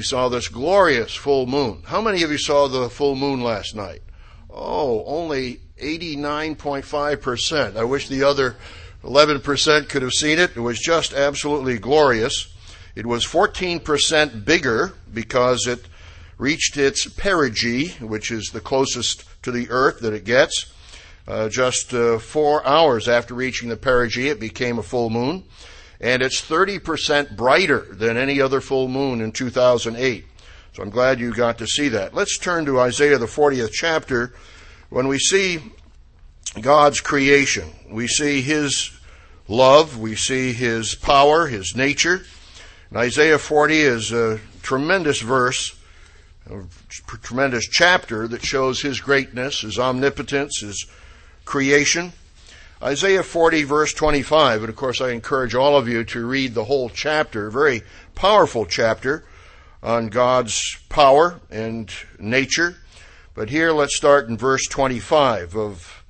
we saw this glorious full moon. How many of you saw the full moon last night? Oh, only 89.5%. I wish the other 11% could have seen it. It was just absolutely glorious. It was 14% bigger because it reached its perigee, which is the closest to the earth that it gets. Uh, just uh, four hours after reaching the perigee, it became a full moon. And it's 30% brighter than any other full moon in 2008. So I'm glad you got to see that. Let's turn to Isaiah, the 40th chapter. When we see God's creation, we see His love, we see His power, His nature. And Isaiah 40 is a tremendous verse, a tremendous chapter that shows His greatness, His omnipotence, His creation. Isaiah 40 verse 25, and of course I encourage all of you to read the whole chapter, a very powerful chapter on God's power and nature. But here let's start in verse 25 of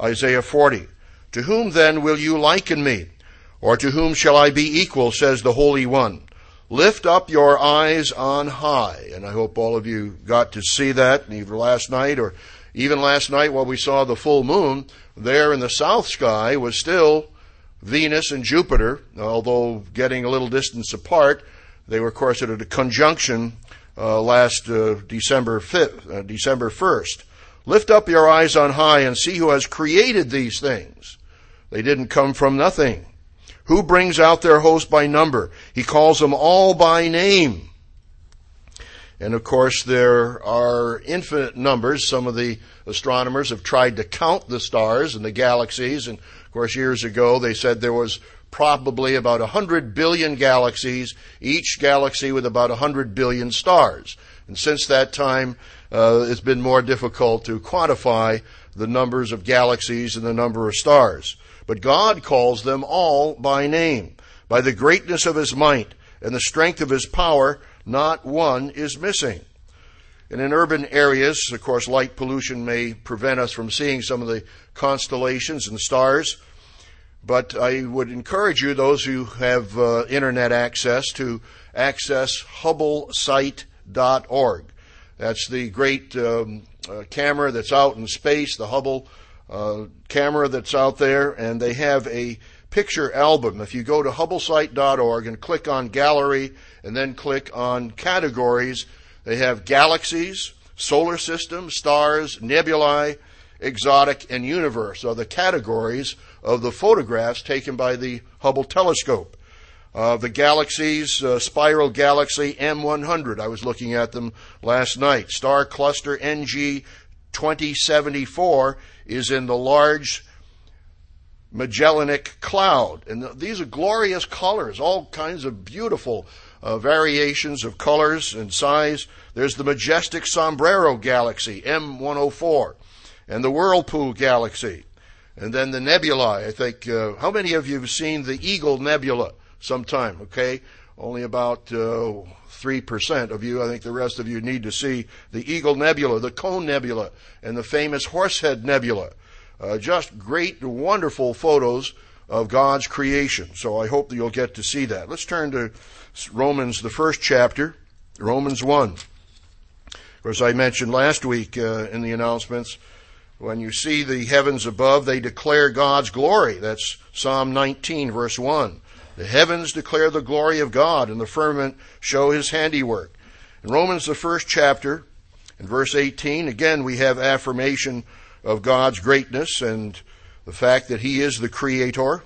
Isaiah 40. To whom then will you liken me? Or to whom shall I be equal, says the Holy One? Lift up your eyes on high. And I hope all of you got to see that either last night or even last night while we saw the full moon. There in the south sky was still Venus and Jupiter, although getting a little distance apart. They were, of course, at a conjunction uh, last uh, December 5th, uh, December 1st. Lift up your eyes on high and see who has created these things. They didn't come from nothing. Who brings out their host by number? He calls them all by name. And of course, there are infinite numbers. Some of the astronomers have tried to count the stars and the galaxies. And of course, years ago, they said there was probably about 100 billion galaxies, each galaxy with about 100 billion stars. And since that time, uh, it's been more difficult to quantify the numbers of galaxies and the number of stars. But God calls them all by name. By the greatness of his might and the strength of his power, not one is missing. And in urban areas, of course, light pollution may prevent us from seeing some of the constellations and stars. But I would encourage you, those who have uh, internet access, to access HubbleSite.org. That's the great um, uh, camera that's out in space, the Hubble uh, camera that's out there, and they have a picture album. If you go to HubbleSite.org and click on Gallery and then click on Categories, they have galaxies, solar system, stars, nebulae, exotic, and universe are the categories of the photographs taken by the Hubble telescope. Uh, the galaxies, uh, spiral galaxy M100, I was looking at them last night. Star cluster NG 2074 is in the large Magellanic cloud. And these are glorious colors, all kinds of beautiful uh, variations of colors and size. There's the majestic Sombrero Galaxy, M104, and the Whirlpool Galaxy. And then the nebulae. I think, uh, how many of you have seen the Eagle Nebula sometime? Okay. Only about uh, 3% of you. I think the rest of you need to see the Eagle Nebula, the Cone Nebula, and the famous Horsehead Nebula. Uh, just great, wonderful photos of God's creation. So I hope that you'll get to see that. Let's turn to Romans, the first chapter, Romans 1. Of course, I mentioned last week uh, in the announcements, when you see the heavens above, they declare God's glory. That's Psalm 19, verse 1. The heavens declare the glory of God, and the firmament show his handiwork. In Romans, the first chapter, in verse 18, again we have affirmation of God's greatness and the fact that He is the Creator.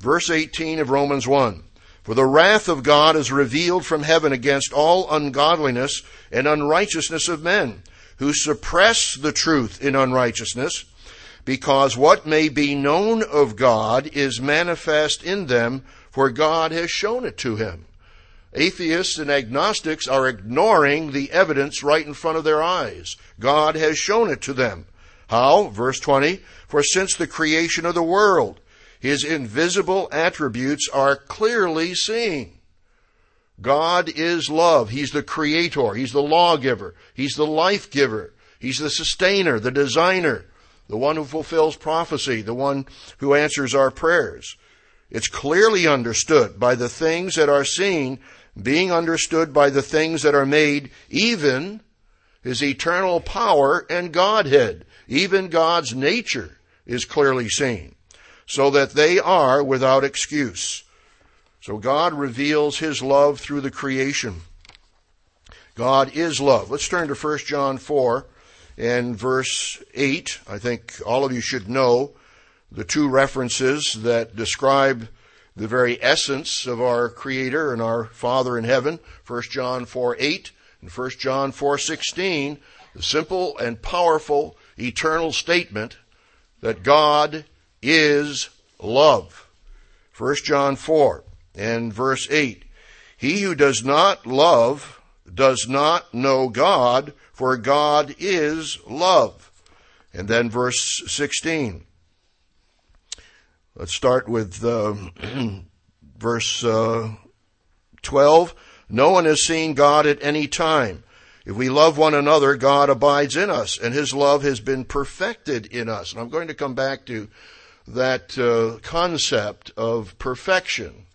Verse 18 of Romans 1. For the wrath of God is revealed from heaven against all ungodliness and unrighteousness of men, who suppress the truth in unrighteousness, because what may be known of God is manifest in them, for God has shown it to him. Atheists and agnostics are ignoring the evidence right in front of their eyes. God has shown it to them. How? Verse 20, for since the creation of the world, his invisible attributes are clearly seen. God is love. He's the creator. He's the lawgiver. He's the life giver. He's the sustainer, the designer, the one who fulfills prophecy, the one who answers our prayers. It's clearly understood by the things that are seen being understood by the things that are made, even his eternal power and Godhead, even God's nature is clearly seen, so that they are without excuse. So God reveals his love through the creation. God is love. Let's turn to 1 John 4 and verse 8. I think all of you should know the two references that describe the very essence of our Creator and our Father in heaven. 1 John 4 8 and 1 John 4 16. The simple and powerful eternal statement that God is love. 1 John 4 and verse 8. He who does not love does not know God, for God is love. And then verse 16. Let's start with uh, verse uh, 12. No one has seen God at any time. If we love one another, God abides in us, and his love has been perfected in us. And I'm going to come back to that uh, concept of perfection.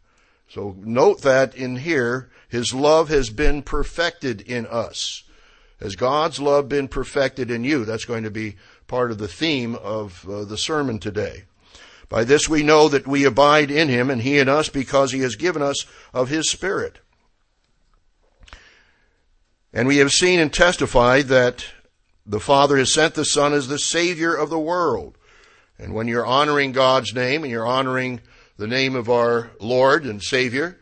So note that in here, his love has been perfected in us. Has God's love been perfected in you? That's going to be part of the theme of uh, the sermon today. By this we know that we abide in him and he in us because he has given us of his Spirit. And we have seen and testified that the Father has sent the Son as the Savior of the world. And when you're honoring God's name and you're honoring the name of our Lord and Savior,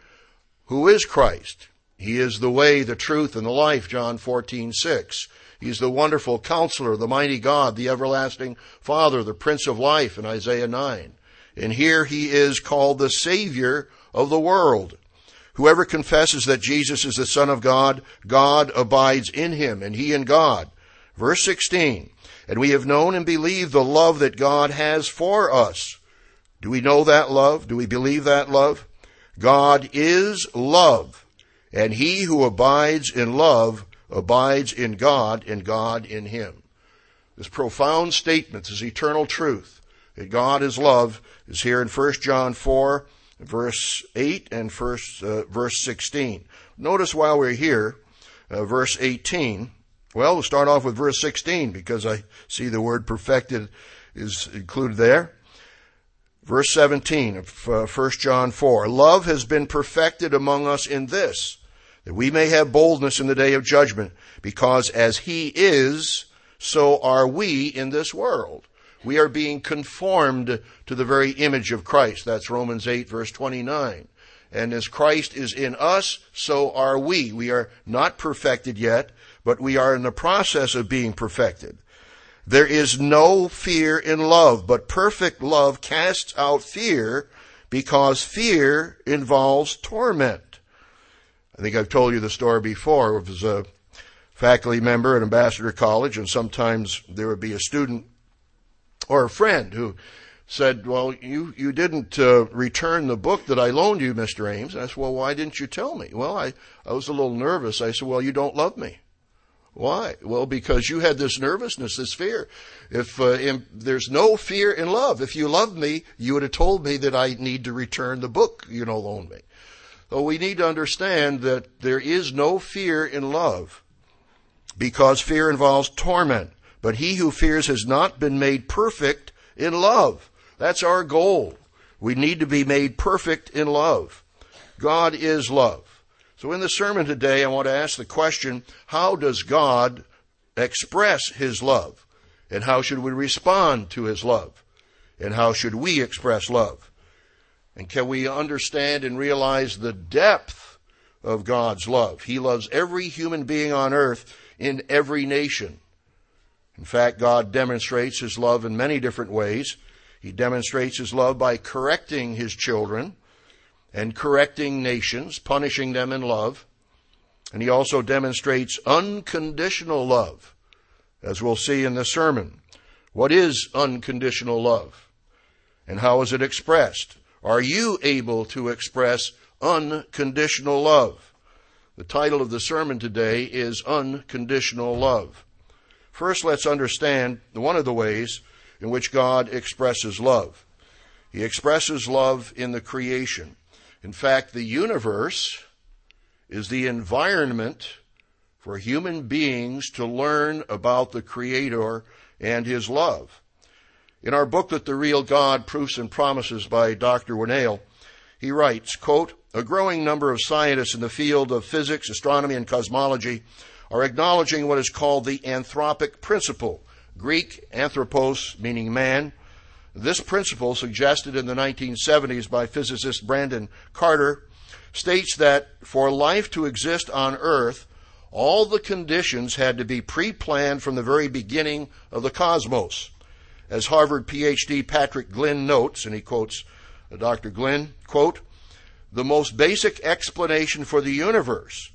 who is Christ? He is the way, the truth, and the life, John 14, 6. He's the wonderful counselor, the mighty God, the everlasting Father, the Prince of Life in Isaiah 9. And here he is called the Savior of the world. Whoever confesses that Jesus is the Son of God, God abides in him, and he in God. Verse 16. And we have known and believed the love that God has for us. Do we know that love? Do we believe that love? God is love, and he who abides in love abides in God, and God in him. This profound statement, this eternal truth, that God is love, is here in 1 John 4, verse 8 and first, uh, verse 16. Notice while we're here, uh, verse 18. Well, we'll start off with verse 16 because I see the word perfected is included there. Verse 17 of uh, 1 John 4. Love has been perfected among us in this, that we may have boldness in the day of judgment, because as he is, so are we in this world. We are being conformed to the very image of Christ. That's Romans 8 verse 29. And as Christ is in us, so are we. We are not perfected yet, but we are in the process of being perfected. There is no fear in love, but perfect love casts out fear because fear involves torment. I think I've told you the story before. It was a faculty member at Ambassador College, and sometimes there would be a student or a friend who said, Well, you, you didn't uh, return the book that I loaned you, Mr. Ames. And I said, Well, why didn't you tell me? Well, I, I was a little nervous. I said, Well, you don't love me. Why? Well, because you had this nervousness, this fear. If uh, there's no fear in love, if you loved me, you would have told me that I need to return the book you know loaned me. So we need to understand that there is no fear in love because fear involves torment. But he who fears has not been made perfect in love. That's our goal. We need to be made perfect in love. God is love. So in the sermon today, I want to ask the question, how does God express his love? And how should we respond to his love? And how should we express love? And can we understand and realize the depth of God's love? He loves every human being on earth in every nation. In fact, God demonstrates his love in many different ways. He demonstrates his love by correcting his children and correcting nations, punishing them in love. And he also demonstrates unconditional love, as we'll see in the sermon. What is unconditional love? And how is it expressed? Are you able to express unconditional love? The title of the sermon today is Unconditional Love. First, let's understand one of the ways in which God expresses love. He expresses love in the creation. In fact, the universe is the environment for human beings to learn about the Creator and His love. In our booklet, The Real God, Proofs and Promises by Dr. Winnail, he writes, quote, a growing number of scientists in the field of physics, astronomy, and cosmology are acknowledging what is called the anthropic principle, Greek anthropos meaning man. This principle, suggested in the 1970s by physicist Brandon Carter, states that for life to exist on Earth, all the conditions had to be pre planned from the very beginning of the cosmos. As Harvard PhD Patrick Glynn notes, and he quotes uh, Dr. Glynn, quote, the most basic explanation for the universe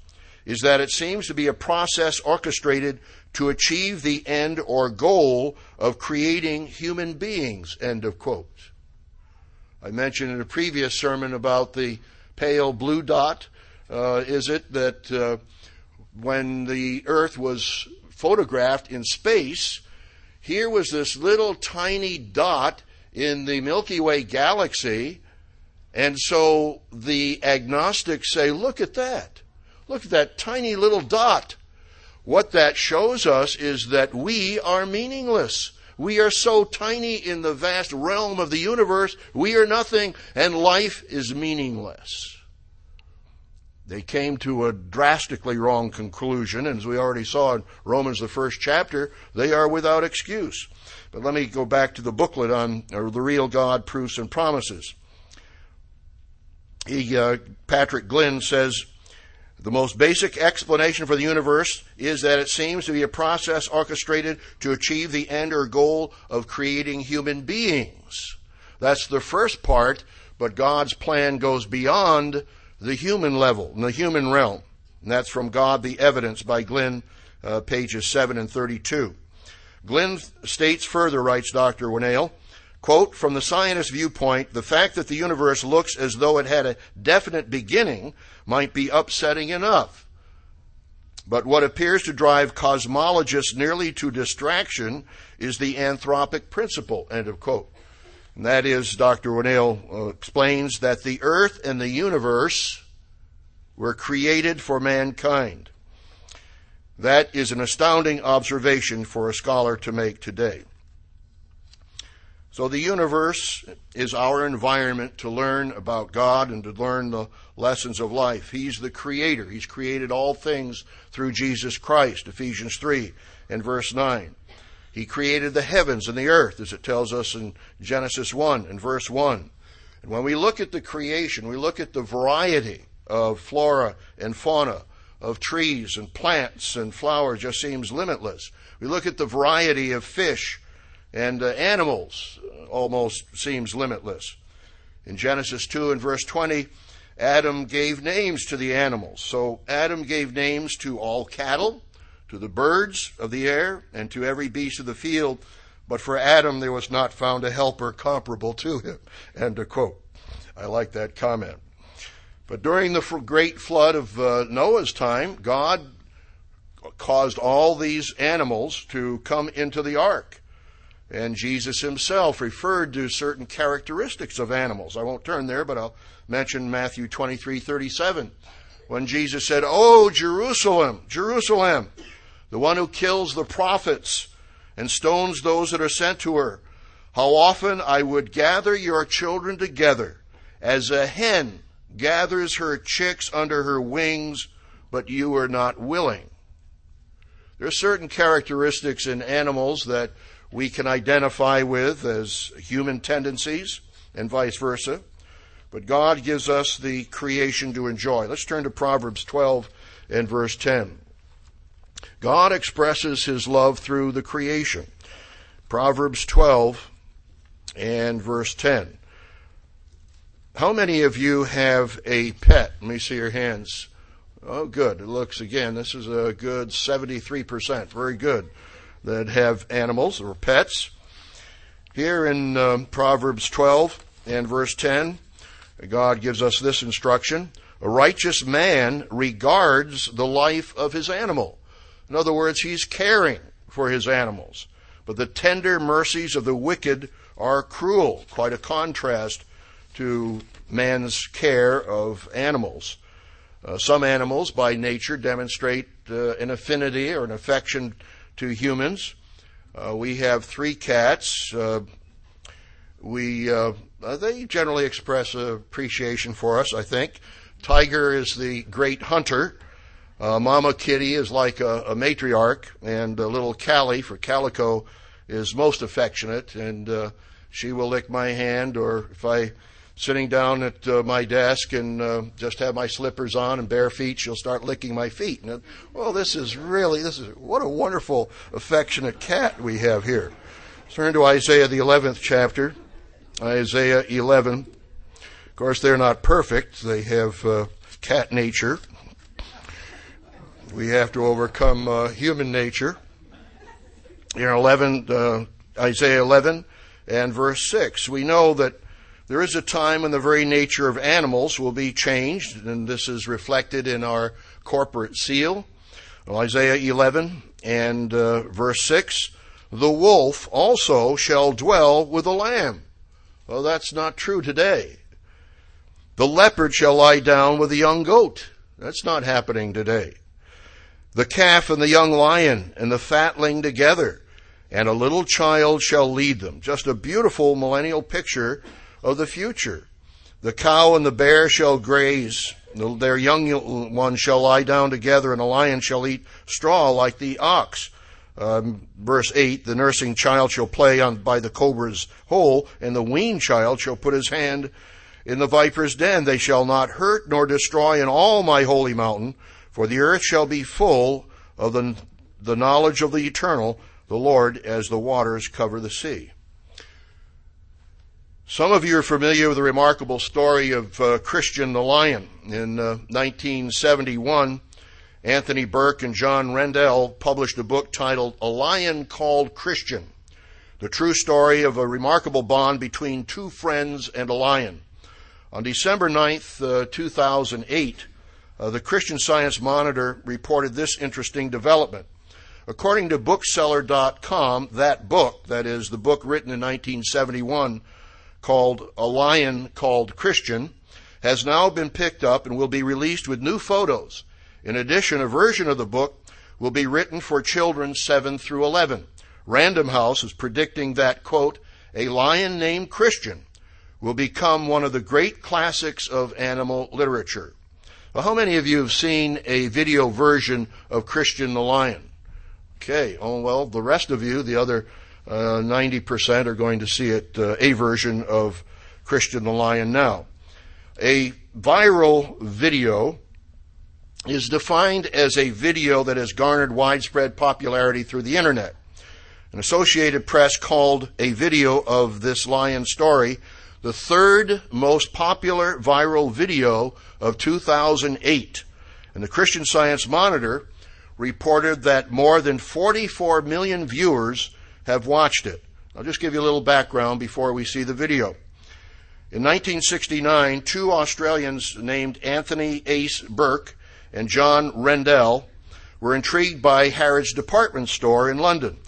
is that it seems to be a process orchestrated to achieve the end or goal of creating human beings. End of quote. I mentioned in a previous sermon about the pale blue dot. Uh, is it that uh, when the Earth was photographed in space, here was this little tiny dot in the Milky Way galaxy, and so the agnostics say, look at that. Look at that tiny little dot. What that shows us is that we are meaningless. We are so tiny in the vast realm of the universe, we are nothing, and life is meaningless. They came to a drastically wrong conclusion, and as we already saw in Romans, the first chapter, they are without excuse. But let me go back to the booklet on the real God, proofs, and promises. He, uh, Patrick Glynn says, the most basic explanation for the universe is that it seems to be a process orchestrated to achieve the end or goal of creating human beings. That's the first part, but God's plan goes beyond the human level, the human realm. And that's from God the Evidence by Glynn, uh, pages 7 and 32. Glynn states further, writes Dr. Winnail, Quote, from the scientist viewpoint, the fact that the universe looks as though it had a definite beginning might be upsetting enough. But what appears to drive cosmologists nearly to distraction is the anthropic principle, end of quote. And that is, Dr. Winnail uh, explains that the earth and the universe were created for mankind. That is an astounding observation for a scholar to make today. So the universe is our environment to learn about God and to learn the lessons of life. He's the creator. He's created all things through Jesus Christ, Ephesians 3 and verse 9. He created the heavens and the earth, as it tells us in Genesis 1 and verse 1. And when we look at the creation, we look at the variety of flora and fauna, of trees and plants and flowers, just seems limitless. We look at the variety of fish and uh, animals almost seems limitless. In Genesis 2 and verse 20, Adam gave names to the animals. So Adam gave names to all cattle, to the birds of the air, and to every beast of the field. But for Adam there was not found a helper comparable to him. End of quote. I like that comment. But during the great flood of uh, Noah's time, God caused all these animals to come into the ark. And Jesus himself referred to certain characteristics of animals. I won't turn there, but I'll mention Matthew 23 37. When Jesus said, Oh, Jerusalem, Jerusalem, the one who kills the prophets and stones those that are sent to her, how often I would gather your children together as a hen gathers her chicks under her wings, but you are not willing. There are certain characteristics in animals that we can identify with as human tendencies and vice versa. But God gives us the creation to enjoy. Let's turn to Proverbs 12 and verse 10. God expresses his love through the creation. Proverbs 12 and verse 10. How many of you have a pet? Let me see your hands. Oh, good. It looks, again, this is a good 73%. Very good that have animals or pets. Here in um, Proverbs 12 and verse 10, God gives us this instruction A righteous man regards the life of his animal. In other words, he's caring for his animals. But the tender mercies of the wicked are cruel, quite a contrast to man's care of animals. Uh, some animals, by nature, demonstrate uh, an affinity or an affection to humans. Uh, we have three cats. Uh, we uh, they generally express appreciation for us. I think Tiger is the great hunter. Mama Kitty is like a, a matriarch, and little Callie for Calico is most affectionate, and she will lick my hand, or if I sitting down at uh, my desk and uh, just have my slippers on and bare feet, she'll start licking my feet. And well, this is really this is what a wonderful, affectionate cat we have here. Turn to Isaiah the 11th chapter, Isaiah 11. Of course, they're not perfect; they have uh, cat nature. We have to overcome uh, human nature. In 11, uh, Isaiah 11 and verse 6, we know that there is a time when the very nature of animals will be changed, and this is reflected in our corporate seal. Isaiah 11 and uh, verse 6 The wolf also shall dwell with the lamb. Well, that's not true today. The leopard shall lie down with the young goat. That's not happening today the calf and the young lion and the fatling together, and a little child shall lead them. Just a beautiful millennial picture of the future. The cow and the bear shall graze, their young ones shall lie down together, and a lion shall eat straw like the ox. Um, verse 8 The nursing child shall play on, by the cobra's hole, and the weaned child shall put his hand in the viper's den. They shall not hurt nor destroy in all my holy mountain for the earth shall be full of the, the knowledge of the eternal, the Lord, as the waters cover the sea. Some of you are familiar with the remarkable story of uh, Christian the Lion. In uh, 1971, Anthony Bourke and John Rendall published a book titled A Lion Called Christian The True Story of a Remarkable Bond Between Two Friends and a Lion. On December 9th, uh, 2008, uh, the Christian Science Monitor reported this interesting development. According to bookseller.com, that book, that is the book written in 1971 called A Lion Called Christian, has now been picked up and will be released with new photos. In addition, a version of the book will be written for children 7 through 11. Random House is predicting that, quote, a lion named Christian will become one of the great classics of animal literature. Well, how many of you have seen a video version of Christian the Lion? Okay, oh well, the rest of you, the other 90%, are going to see it, uh, a version of Christian the Lion now. A viral video is defined as a video that has garnered widespread popularity through the internet. An Associated Press called a video of this lion story the third most popular viral video of 2008. And the Christian Science Monitor reported that more than 44 million viewers have watched it. I'll just give you a little background before we see the video. In 1969, two Australians named Anthony Ace Bourke and John Rendall were intrigued by Harrods department store in London.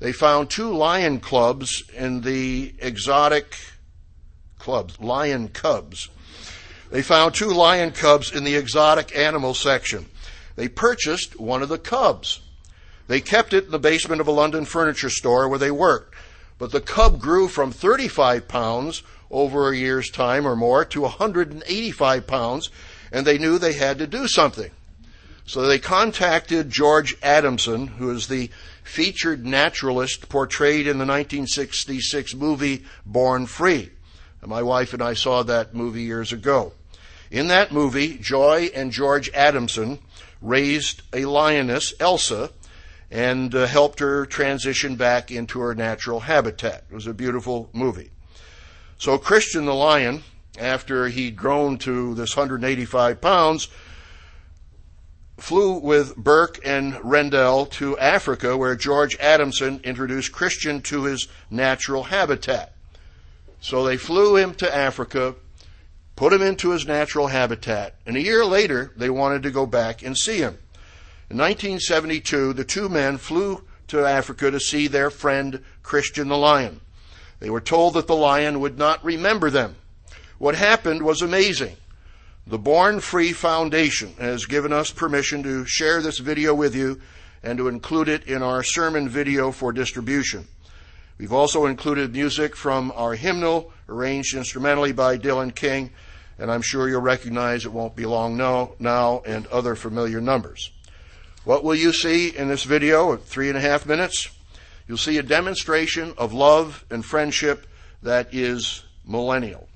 They found two lion clubs in the exotic clubs, lion cubs. They found two lion cubs in the exotic animal section. They purchased one of the cubs. They kept it in the basement of a London furniture store where they worked. But the cub grew from 35 pounds over a year's time or more to 185 pounds, and they knew they had to do something. So they contacted George Adamson, who is the featured naturalist portrayed in the 1966 movie Born Free. My wife and I saw that movie years ago. In that movie, Joy and George Adamson raised a lioness, Elsa, and uh, helped her transition back into her natural habitat. It was a beautiful movie. So Christian the lion, after he'd grown to this 185 pounds, flew with Bourke and Rendall to Africa, where George Adamson introduced Christian to his natural habitat. So they flew him to Africa, put him into his natural habitat, and a year later they wanted to go back and see him. In 1972, the two men flew to Africa to see their friend Christian the lion. They were told that the lion would not remember them. What happened was amazing. The Born Free Foundation has given us permission to share this video with you and to include it in our sermon video for distribution. We've also included music from our hymnal, arranged instrumentally by Dylan King, and I'm sure you'll recognize it won't be long now, now and other familiar numbers. What will you see in this video of three and a half minutes? You'll see a demonstration of love and friendship that is millennial.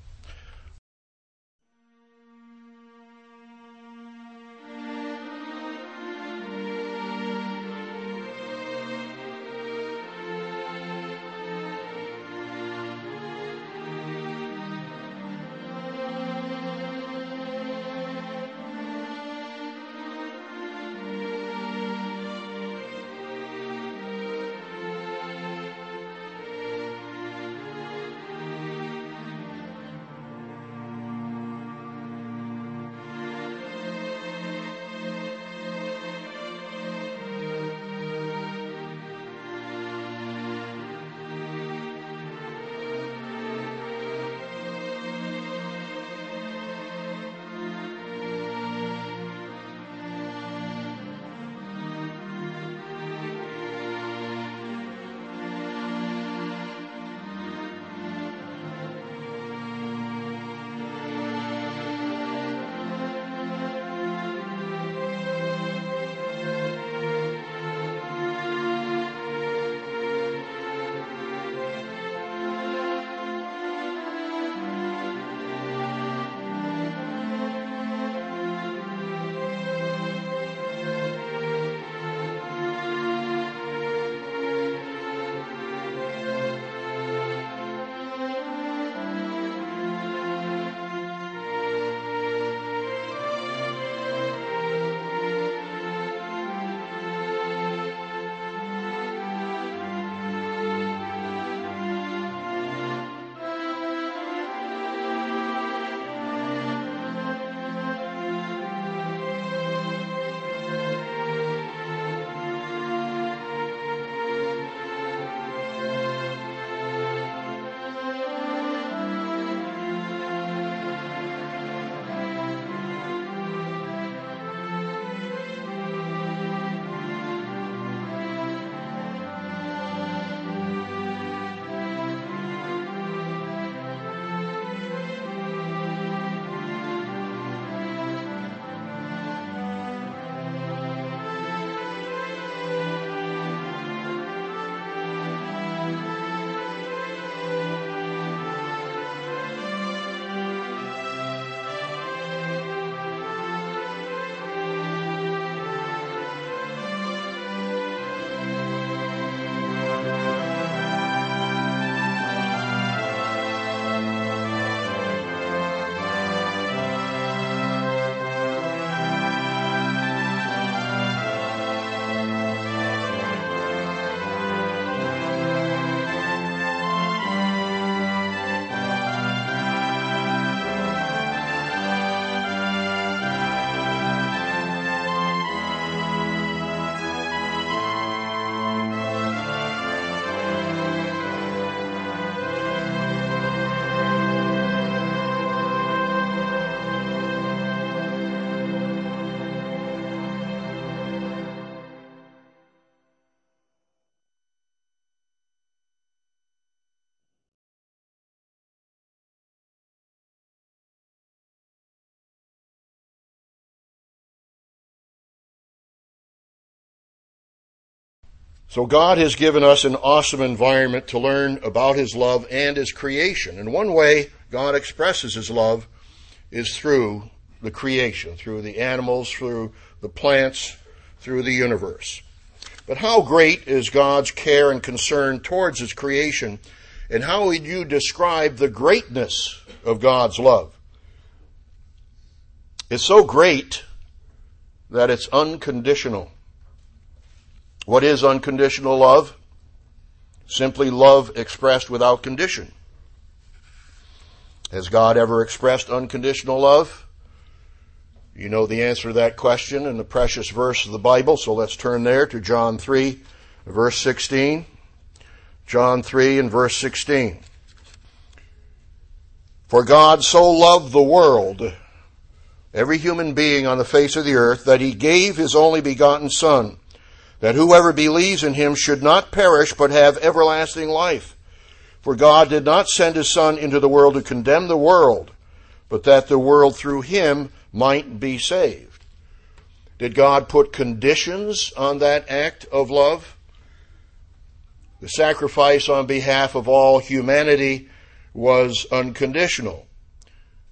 So God has given us an awesome environment to learn about His love and His creation. And one way God expresses His love is through the creation, through the animals, through the plants, through the universe. But how great is God's care and concern towards His creation, and how would you describe the greatness of God's love? It's so great that it's unconditional. What is unconditional love? Simply love expressed without condition. Has God ever expressed unconditional love? You know the answer to that question in the precious verse of the Bible, so let's turn there to John 3, verse 16. John 3 and verse 16. For God so loved the world every human being on the face of the earth, that he gave his only begotten Son, that whoever believes in him should not perish, but have everlasting life. For God did not send his Son into the world to condemn the world, but that the world through him might be saved. Did God put conditions on that act of love? The sacrifice on behalf of all humanity was unconditional.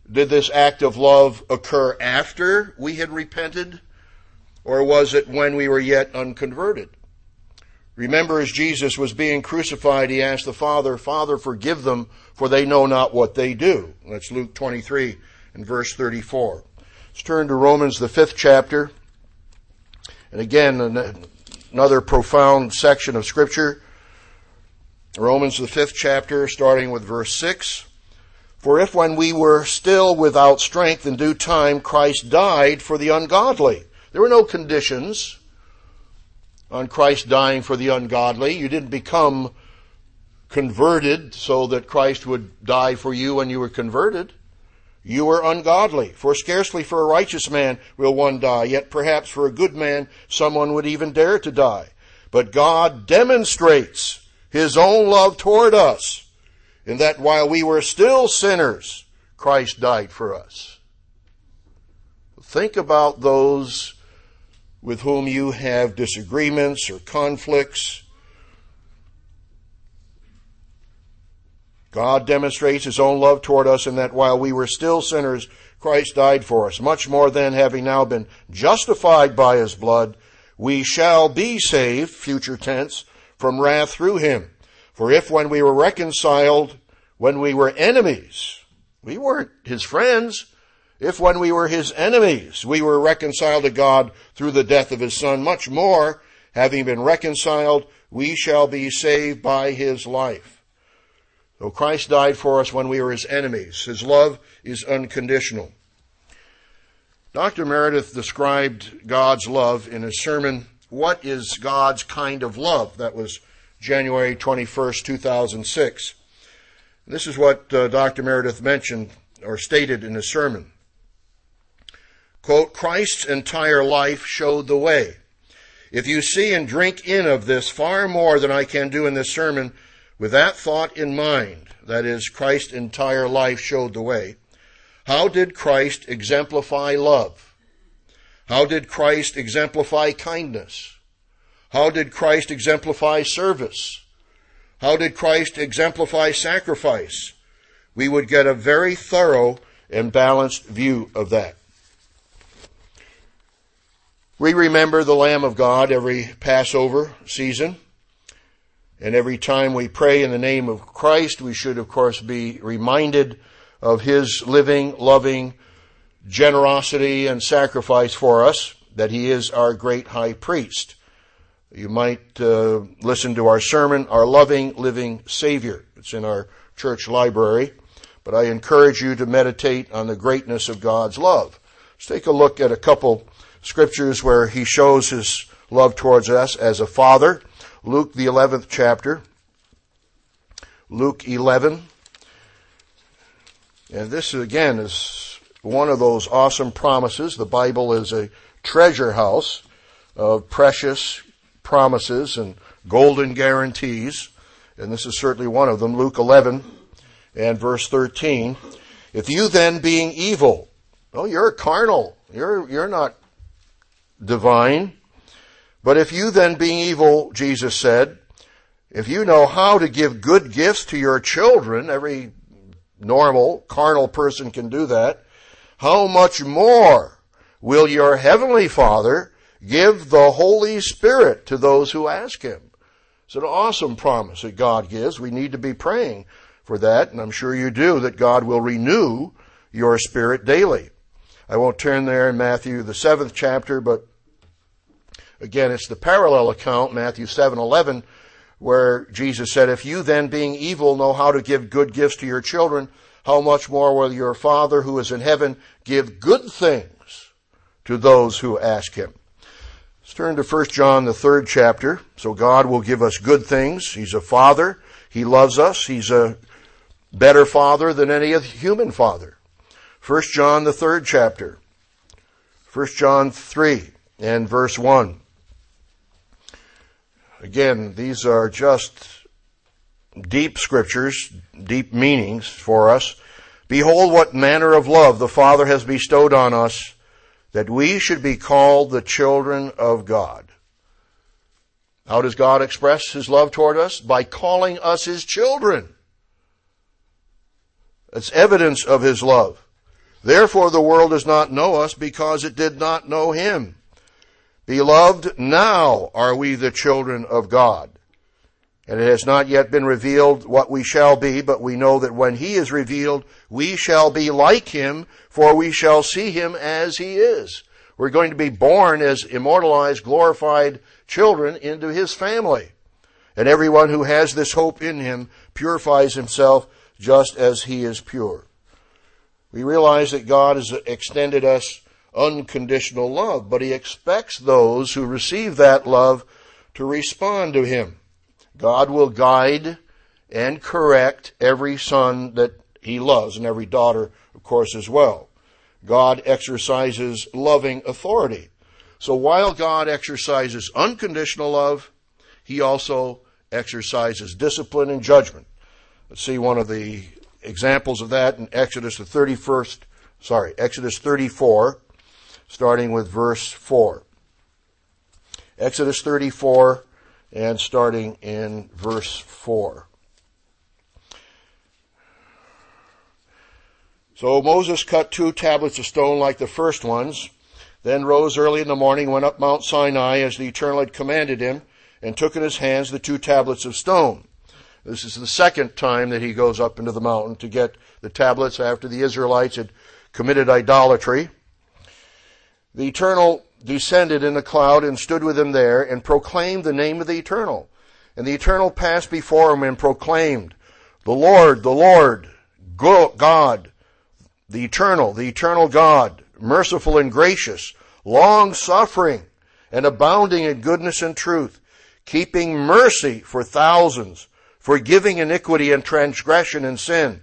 Did this act of love occur after we had repented? Or was it when we were yet unconverted? Remember, as Jesus was being crucified, he asked the Father, Father, forgive them, for they know not what they do. That's Luke 23 and verse 34. Let's turn to Romans, the fifth chapter. And again, another profound section of Scripture. Romans, the fifth chapter, starting with verse 6. For if when we were still without strength in due time, Christ died for the ungodly. There were no conditions on Christ dying for the ungodly. You didn't become converted so that Christ would die for you when you were converted. You were ungodly, for scarcely for a righteous man will one die, yet perhaps for a good man someone would even dare to die. But God demonstrates His own love toward us in that while we were still sinners, Christ died for us. Think about those with whom you have disagreements or conflicts. God demonstrates his own love toward us in that while we were still sinners, Christ died for us. Much more than having now been justified by his blood, we shall be saved, future tense, from wrath through him. For if when we were reconciled, when we were enemies, we weren't his friends. If when we were his enemies, we were reconciled to God through the death of his son, much more, having been reconciled, we shall be saved by his life. So Christ died for us when we were his enemies. His love is unconditional. Dr. Meredith described God's love in his sermon, What is God's Kind of Love? That was January 21st, 2006. This is what uh, Dr. Meredith mentioned or stated in his sermon. Quote, Christ's entire life showed the way. If you see and drink in of this far more than I can do in this sermon, with that thought in mind, that is, Christ's entire life showed the way, how did Christ exemplify love? How did Christ exemplify kindness? How did Christ exemplify service? How did Christ exemplify sacrifice? We would get a very thorough and balanced view of that. We remember the Lamb of God every Passover season. And every time we pray in the name of Christ, we should, of course, be reminded of His living, loving generosity and sacrifice for us, that He is our great high priest. You might uh, listen to our sermon, Our Loving Living Savior. It's in our church library. But I encourage you to meditate on the greatness of God's love. Let's take a look at a couple scriptures where He shows His love towards us as a Father. Luke, the 11th chapter. Luke 11. And this, again, is one of those awesome promises. The Bible is a treasure house of precious promises and golden guarantees, and this is certainly one of them. Luke 11 and verse 13. If you then being evil, well, you're carnal. You're, you're not divine. But if you then being evil, Jesus said, if you know how to give good gifts to your children, every normal carnal person can do that, how much more will your heavenly Father give the Holy Spirit to those who ask Him. It's an awesome promise that God gives. We need to be praying for that, and I'm sure you do, that God will renew your spirit daily. I won't turn there in Matthew, the seventh chapter, but again, it's the parallel account, Matthew 7 11, where Jesus said, If you then, being evil, know how to give good gifts to your children, how much more will your Father who is in heaven give good things to those who ask him? Let's turn to 1 John, the third chapter. So God will give us good things. He's a father. He loves us. He's a better father than any human father. 1 John, the third chapter. 1 John 3 and verse 1. Again, these are just deep scriptures, deep meanings for us. Behold what manner of love the Father has bestowed on us that we should be called the children of God. How does God express his love toward us? By calling us his children. It's evidence of his love. Therefore the world does not know us because it did not know him. Beloved, now are we the children of God. And it has not yet been revealed what we shall be, but we know that when he is revealed, we shall be like him, for we shall see him as he is. We're going to be born as immortalized, glorified children into his family. And everyone who has this hope in him purifies himself just as he is pure. We realize that God has extended us unconditional love, but he expects those who receive that love to respond to him. God will guide and correct every son that he loves and every daughter, of course, as well. God exercises loving authority. So while God exercises unconditional love, he also exercises discipline and judgment. Let's see one of the examples of that in Exodus the 31st, sorry, Exodus 34, starting with verse 4. Exodus 34, and starting in verse 4. So Moses cut two tablets of stone like the first ones, then rose early in the morning, went up Mount Sinai as the Eternal had commanded him, and took in his hands the two tablets of stone. This is the second time that he goes up into the mountain to get the tablets after the Israelites had committed idolatry. The Eternal descended in a cloud and stood with him there and proclaimed the name of the Eternal. And the Eternal passed before him and proclaimed, The Lord, the Lord, God, the Eternal, the Eternal God, merciful and gracious, long suffering and abounding in goodness and truth, keeping mercy for thousands, forgiving iniquity and transgression and sin,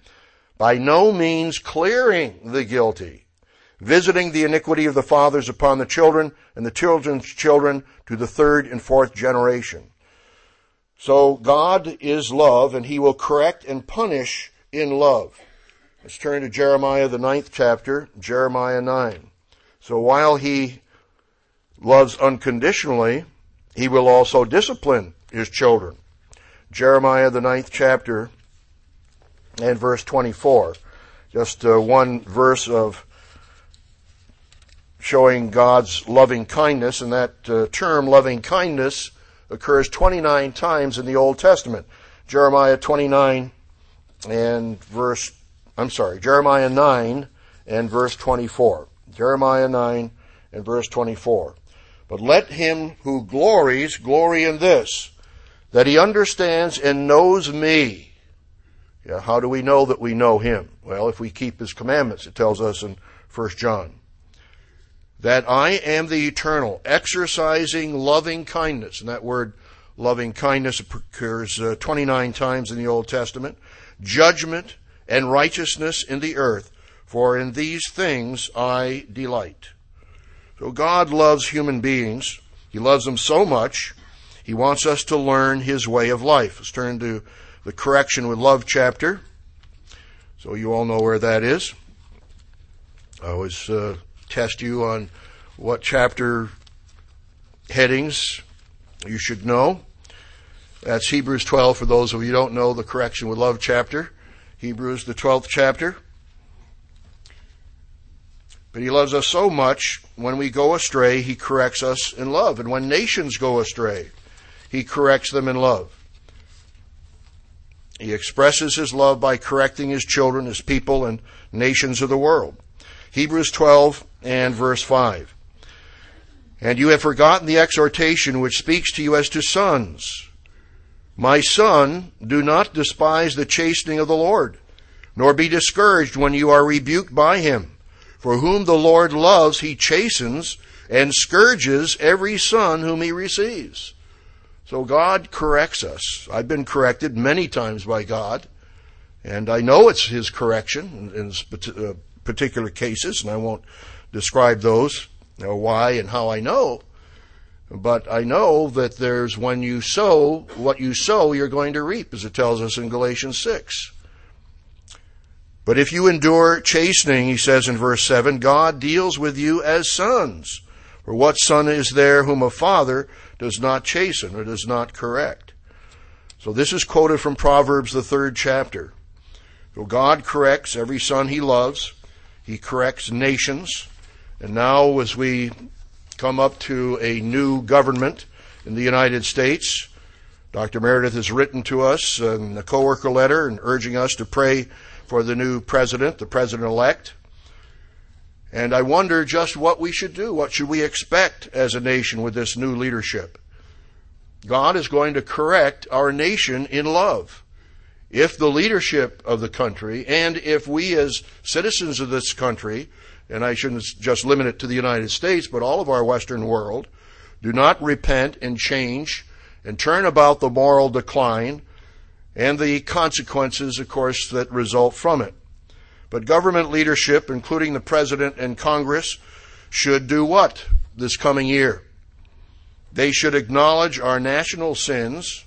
by no means clearing the guilty visiting the iniquity of the fathers upon the children and the children's children to the third and fourth generation. So God is love and he will correct and punish in love. Let's turn to Jeremiah, the ninth chapter, Jeremiah 9. So while he loves unconditionally, he will also discipline his children. Jeremiah, the ninth chapter, and verse 24. Just uh, one verse of showing God's loving kindness, and that uh, term loving kindness occurs 29 times in the Old Testament. Jeremiah 29 and verse, I'm sorry, Jeremiah 9 and verse 24. Jeremiah 9 and verse 24. But let him who glories glory in this, that he understands and knows me. Yeah, how do we know that we know him? Well, if we keep his commandments, it tells us in 1 John that I am the eternal, exercising loving kindness. And that word loving kindness occurs uh, 29 times in the Old Testament. Judgment and righteousness in the earth, for in these things I delight. So God loves human beings. He loves them so much, He wants us to learn His way of life. Let's turn to the correction with love chapter. So you all know where that is. I always uh, test you on what chapter headings you should know. That's Hebrews 12 for those of you who don't know the correction with love chapter. Hebrews, the 12th chapter. But he loves us so much, when we go astray, he corrects us in love. And when nations go astray, he corrects them in love. He expresses his love by correcting his children, his people, and nations of the world. Hebrews 12 and verse 5. And you have forgotten the exhortation which speaks to you as to sons. My son, do not despise the chastening of the Lord, nor be discouraged when you are rebuked by him. For whom the Lord loves, he chastens and scourges every son whom he receives. So God corrects us. I've been corrected many times by God, and I know it's his correction in uh, particular cases, and I won't describe those or why and how I know? But I know that there's when you sow, what you sow, you're going to reap, as it tells us in Galatians 6. But if you endure chastening, he says in verse 7, God deals with you as sons. For what son is there whom a father does not chasten or does not correct? So this is quoted from Proverbs, the third chapter. So God corrects every son he loves. He corrects nations. And now as we come up to a new government in the United States, Dr. Meredith has written to us uh, in a coworker letter and urging us to pray for the new president, the president elect. And I wonder just what we should do. What should we expect as a nation with this new leadership? God is going to correct our nation in love. If the leadership of the country and if we as citizens of this country, and I shouldn't just limit it to the United States, but all of our Western world, do not repent and change and turn about the moral decline and the consequences, of course, that result from it. But government leadership, including the President and Congress, should do what this coming year? They should acknowledge our national sins,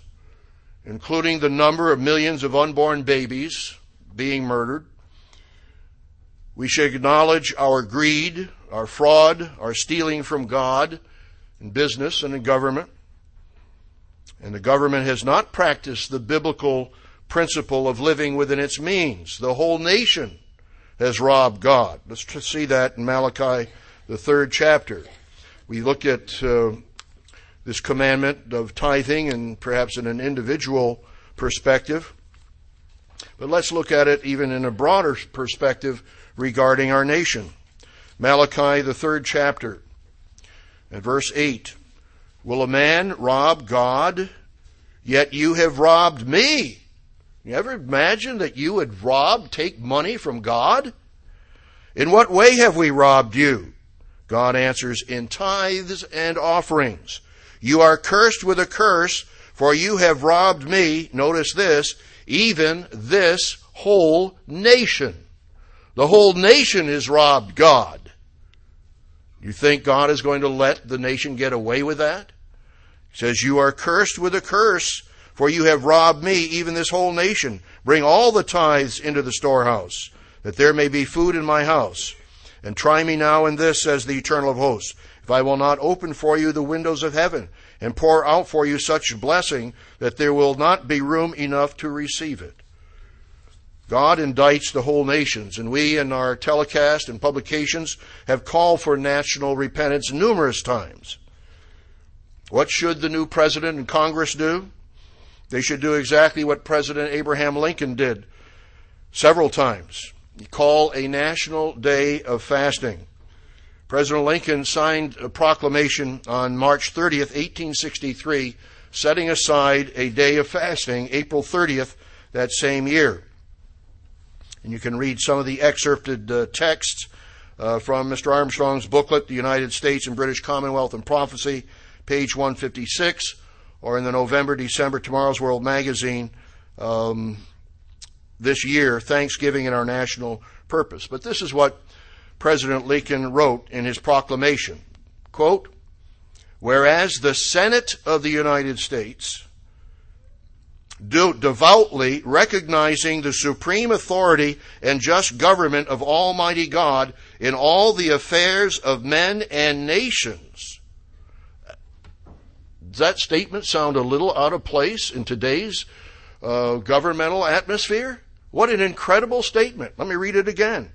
including the number of millions of unborn babies being murdered. We should acknowledge our greed, our fraud, our stealing from God in business and in government. And the government has not practiced the biblical principle of living within its means. The whole nation has robbed God. Let's see that in Malachi, the third chapter. We look at uh, this commandment of tithing and perhaps in an individual perspective. But let's look at it even in a broader perspective regarding our nation. Malachi, the third chapter, and verse 8. Will a man rob God? Yet you have robbed me. You ever imagine that you would rob, take money from God? In what way have we robbed you? God answers, in tithes and offerings. You are cursed with a curse, for you have robbed me, notice this, even this whole nation. The whole nation has robbed God. You think God is going to let the nation get away with that? He says, You are cursed with a curse, for you have robbed me, even this whole nation. Bring all the tithes into the storehouse, that there may be food in my house. And try me now in this, says the eternal of hosts, if I will not open for you the windows of heaven, and pour out for you such blessing that there will not be room enough to receive it. God indicts the whole nations, and we in our telecast and publications have called for national repentance numerous times. What should the new president and Congress do? They should do exactly what President Abraham Lincoln did several times. Call a national day of fasting. President Lincoln signed a proclamation on March 30th, 1863, setting aside a day of fasting, April 30th, that same year. And you can read some of the excerpted uh, texts uh, from Mr. Armstrong's booklet, The United States and British Commonwealth and Prophecy, page 156 or in the November, December Tomorrow's World magazine um, this year, Thanksgiving and Our National Purpose. But this is what President Lincoln wrote in his proclamation. Quote, Whereas the Senate of the United States, do, devoutly recognizing the supreme authority and just government of Almighty God in all the affairs of men and nations, does that statement sound a little out of place in today's uh, governmental atmosphere? What an incredible statement. Let me read it again.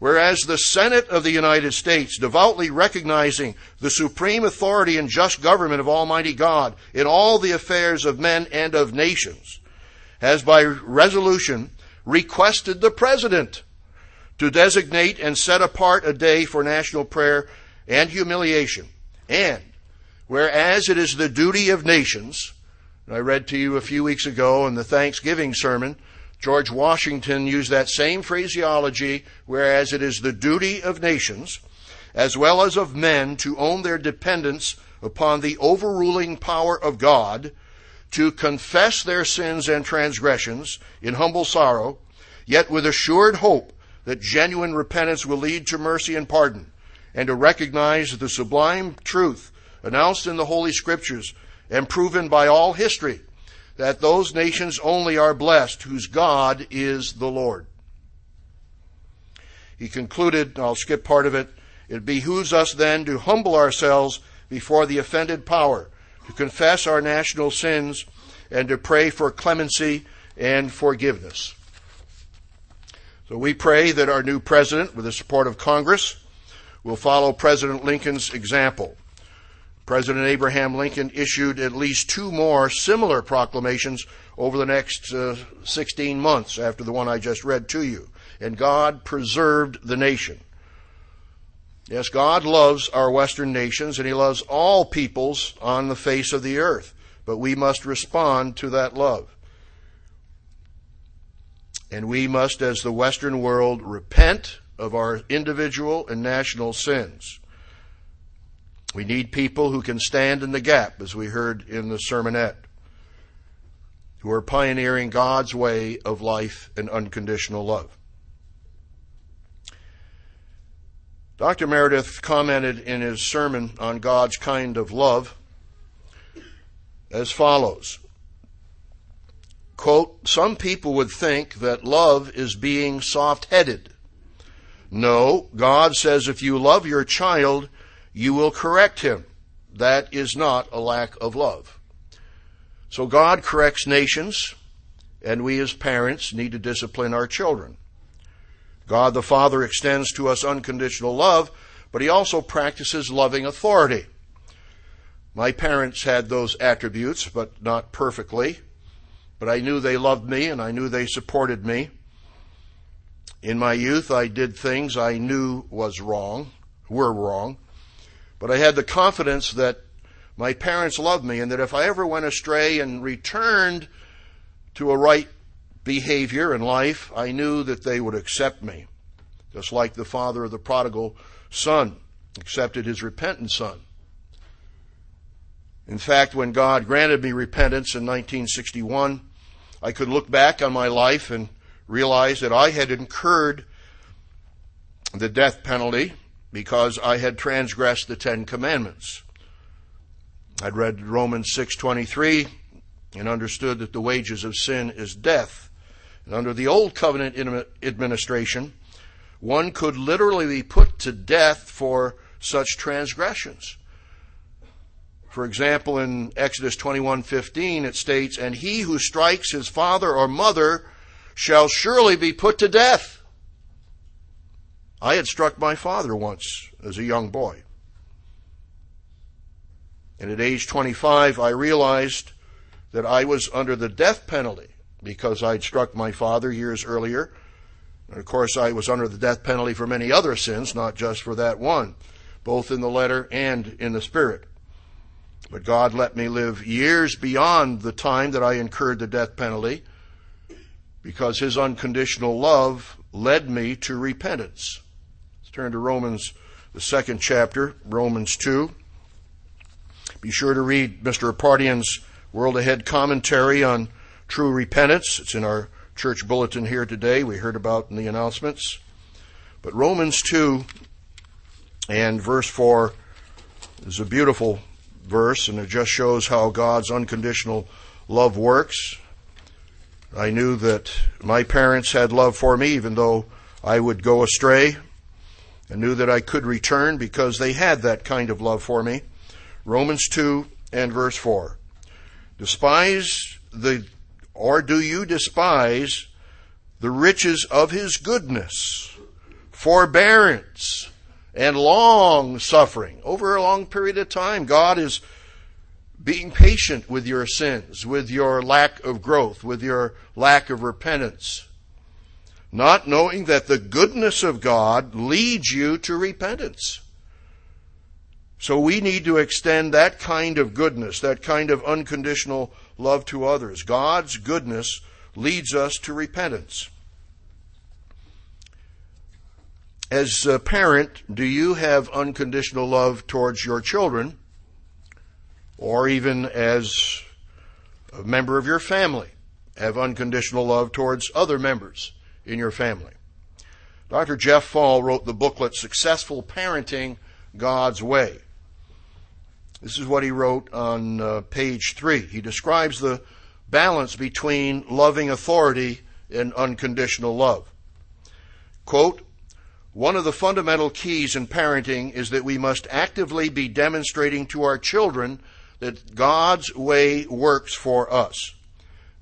Whereas the Senate of the United States, devoutly recognizing the supreme authority and just government of Almighty God in all the affairs of men and of nations, has by resolution requested the President to designate and set apart a day for national prayer and humiliation, and Whereas it is the duty of nations, I read to you a few weeks ago in the Thanksgiving sermon, George Washington used that same phraseology, whereas it is the duty of nations, as well as of men, to own their dependence upon the overruling power of God, to confess their sins and transgressions in humble sorrow, yet with assured hope that genuine repentance will lead to mercy and pardon, and to recognize the sublime truth announced in the Holy Scriptures and proven by all history that those nations only are blessed whose God is the Lord. He concluded, I'll skip part of it, it behooves us then to humble ourselves before the offended power, to confess our national sins, and to pray for clemency and forgiveness. So we pray that our new president, with the support of Congress, will follow President Lincoln's example. President Abraham Lincoln issued at least two more similar proclamations over the next uh, 16 months after the one I just read to you. And God preserved the nation. Yes, God loves our Western nations and He loves all peoples on the face of the earth, but we must respond to that love. And we must, as the Western world, repent of our individual and national sins. We need people who can stand in the gap, as we heard in the sermonette, who are pioneering God's way of life and unconditional love. Dr. Meredith commented in his sermon on God's kind of love as follows quote, some people would think that love is being soft headed. No, God says if you love your child, you will correct him. That is not a lack of love. So God corrects nations, and we as parents need to discipline our children. God the Father extends to us unconditional love, but He also practices loving authority. My parents had those attributes, but not perfectly. But I knew they loved me and I knew they supported me. In my youth, I did things I knew was wrong, were wrong. But I had the confidence that my parents loved me and that if I ever went astray and returned to a right behavior in life, I knew that they would accept me. Just like the father of the prodigal son accepted his repentant son. In fact, when God granted me repentance in 1961, I could look back on my life and realize that I had incurred the death penalty because I had transgressed the Ten Commandments. I'd read Romans 6:23 and understood that the wages of sin is death. And under the old covenant administration, one could literally be put to death for such transgressions. For example, in Exodus 21:15 it states, "And he who strikes his father or mother shall surely be put to death." I had struck my father once as a young boy. And at age 25, I realized that I was under the death penalty because I'd struck my father years earlier. And of course, I was under the death penalty for many other sins, not just for that one, both in the letter and in the spirit. But God let me live years beyond the time that I incurred the death penalty because His unconditional love led me to repentance. Let's turn to Romans, the second chapter, Romans 2. Be sure to read Mr. Apartian's World Ahead commentary on true repentance. It's in our church bulletin here today. We heard about in the announcements. But Romans 2 and verse 4 is a beautiful verse, and it just shows how God's unconditional love works. I knew that my parents had love for me, even though I would go astray. I knew that I could return because they had that kind of love for me. Romans 2 and verse 4. Despise the, or do you despise the riches of his goodness, forbearance, and long suffering over a long period of time. God is being patient with your sins, with your lack of growth, with your lack of repentance. Not knowing that the goodness of God leads you to repentance. So we need to extend that kind of goodness, that kind of unconditional love to others. God's goodness leads us to repentance. As a parent, do you have unconditional love towards your children? Or even as a member of your family, have unconditional love towards other members in your family? Dr. Jeff Fall wrote the booklet Successful Parenting God's Way. This is what he wrote on uh, page three. He describes the balance between loving authority and unconditional love. Quote, one of the fundamental keys in parenting is that we must actively be demonstrating to our children that God's way works for us.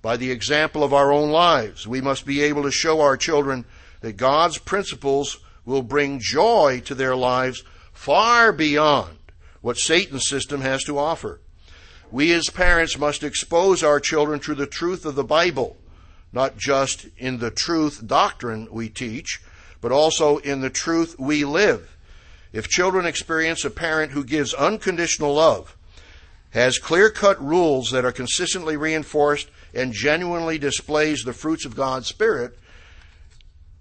By the example of our own lives, we must be able to show our children that God's principles will bring joy to their lives far beyond what Satan's system has to offer. We as parents must expose our children to the truth of the Bible, not just in the truth doctrine we teach, but also in the truth we live. If children experience a parent who gives unconditional love, has clear cut rules that are consistently reinforced, and genuinely displays the fruits of God's Spirit,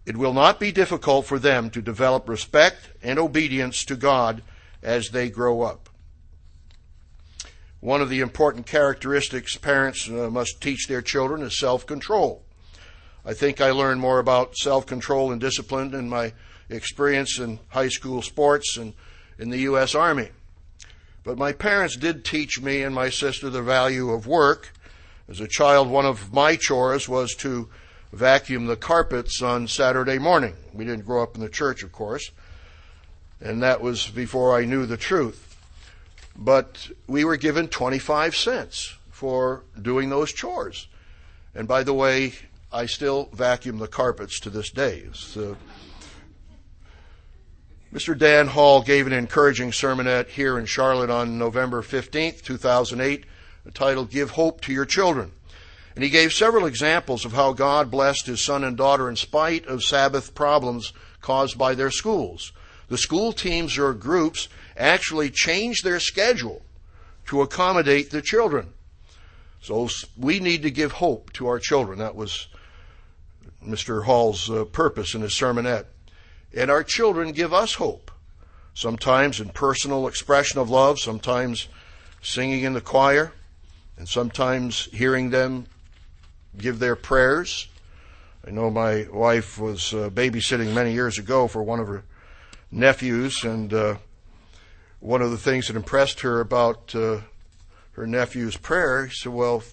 it will not be difficult for them to develop respect and obedience to God as they grow up. One of the important characteristics parents uh, must teach their children is self control. I think I learned more about self control and discipline in my experience in high school sports and in the U.S. Army. But my parents did teach me and my sister the value of work. As a child, one of my chores was to vacuum the carpets on Saturday morning. We didn't grow up in the church, of course, and that was before I knew the truth. But we were given 25 cents for doing those chores. And by the way, I still vacuum the carpets to this day. Uh, Mr. Dan Hall gave an encouraging sermonette here in Charlotte on November 15th, 2008, entitled Give Hope to Your Children. And he gave several examples of how God blessed his son and daughter in spite of Sabbath problems caused by their schools. The school teams or groups actually changed their schedule to accommodate the children. So we need to give hope to our children. That was Mr. Hall's uh, purpose in his sermonette. And our children give us hope. Sometimes in personal expression of love, sometimes singing in the choir, and sometimes hearing them give their prayers. I know my wife was uh, babysitting many years ago for one of her nephews, and uh, one of the things that impressed her about uh, her nephew's prayer, he said, Well,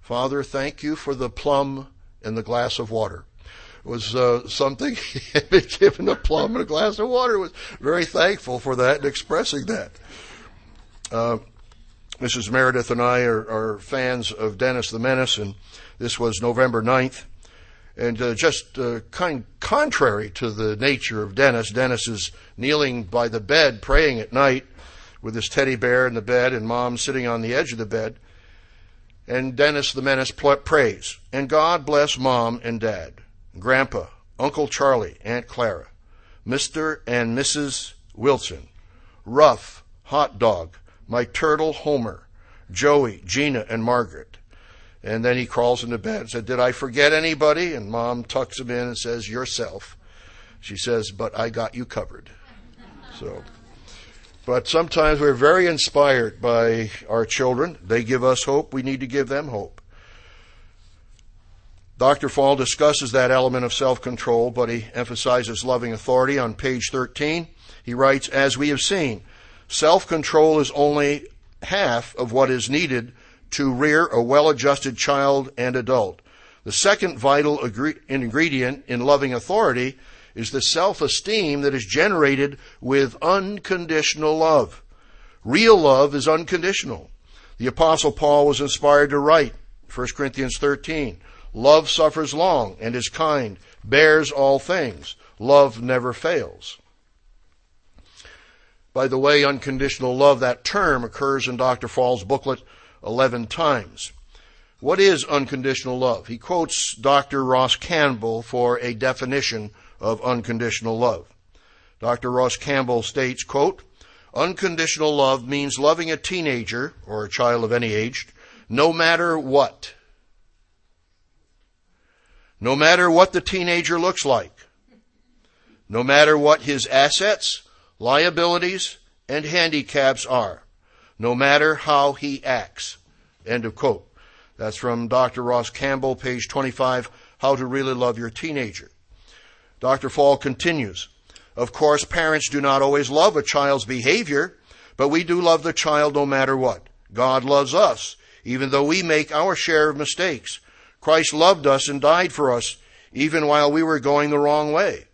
Father, thank you for the plum and the glass of water. It was uh, something he had been given a plum and a glass of water. Was very thankful for that and expressing that. Uh, Mrs. Meredith and I are, are, fans of Dennis the Menace, and this was November 9th. And uh, just uh, kind contrary to the nature of Dennis, Dennis is kneeling by the bed praying at night with his teddy bear in the bed and mom sitting on the edge of the bed. And Dennis the Menace prays. And God bless mom and dad, grandpa, Uncle Charlie, Aunt Clara, Mr. and Mrs. Wilson, Ruff, Hot Dog, my turtle Homer, Joey, Gina, and Margaret. And then he crawls into bed and said, Did I forget anybody? And mom tucks him in and says, Yourself. She says, But I got you covered. So, but sometimes we're very inspired by our children. They give us hope. We need to give them hope. Dr. Fall discusses that element of self control, but he emphasizes loving authority on page 13. He writes, As we have seen, Self control is only half of what is needed to rear a well adjusted child and adult. The second vital ingredient in loving authority is the self esteem that is generated with unconditional love. Real love is unconditional. The Apostle Paul was inspired to write, 1 Corinthians 13, Love suffers long and is kind, bears all things. Love never fails. By the way, unconditional love, that term occurs in Dr. Fall's booklet 11 times. What is unconditional love? He quotes Dr. Ross Campbell for a definition of unconditional love. Dr. Ross Campbell states, quote, Unconditional love means loving a teenager or a child of any age, no matter what. No matter what the teenager looks like. No matter what his assets, liabilities, and handicaps are, no matter how he acts. End of quote. That's from Dr. Ross Campbell, page 25, How to Really Love Your Teenager. Dr. Fall continues, Of course, parents do not always love a child's behavior, but we do love the child no matter what. God loves us, even though we make our share of mistakes. Christ loved us and died for us, even while we were going the wrong way.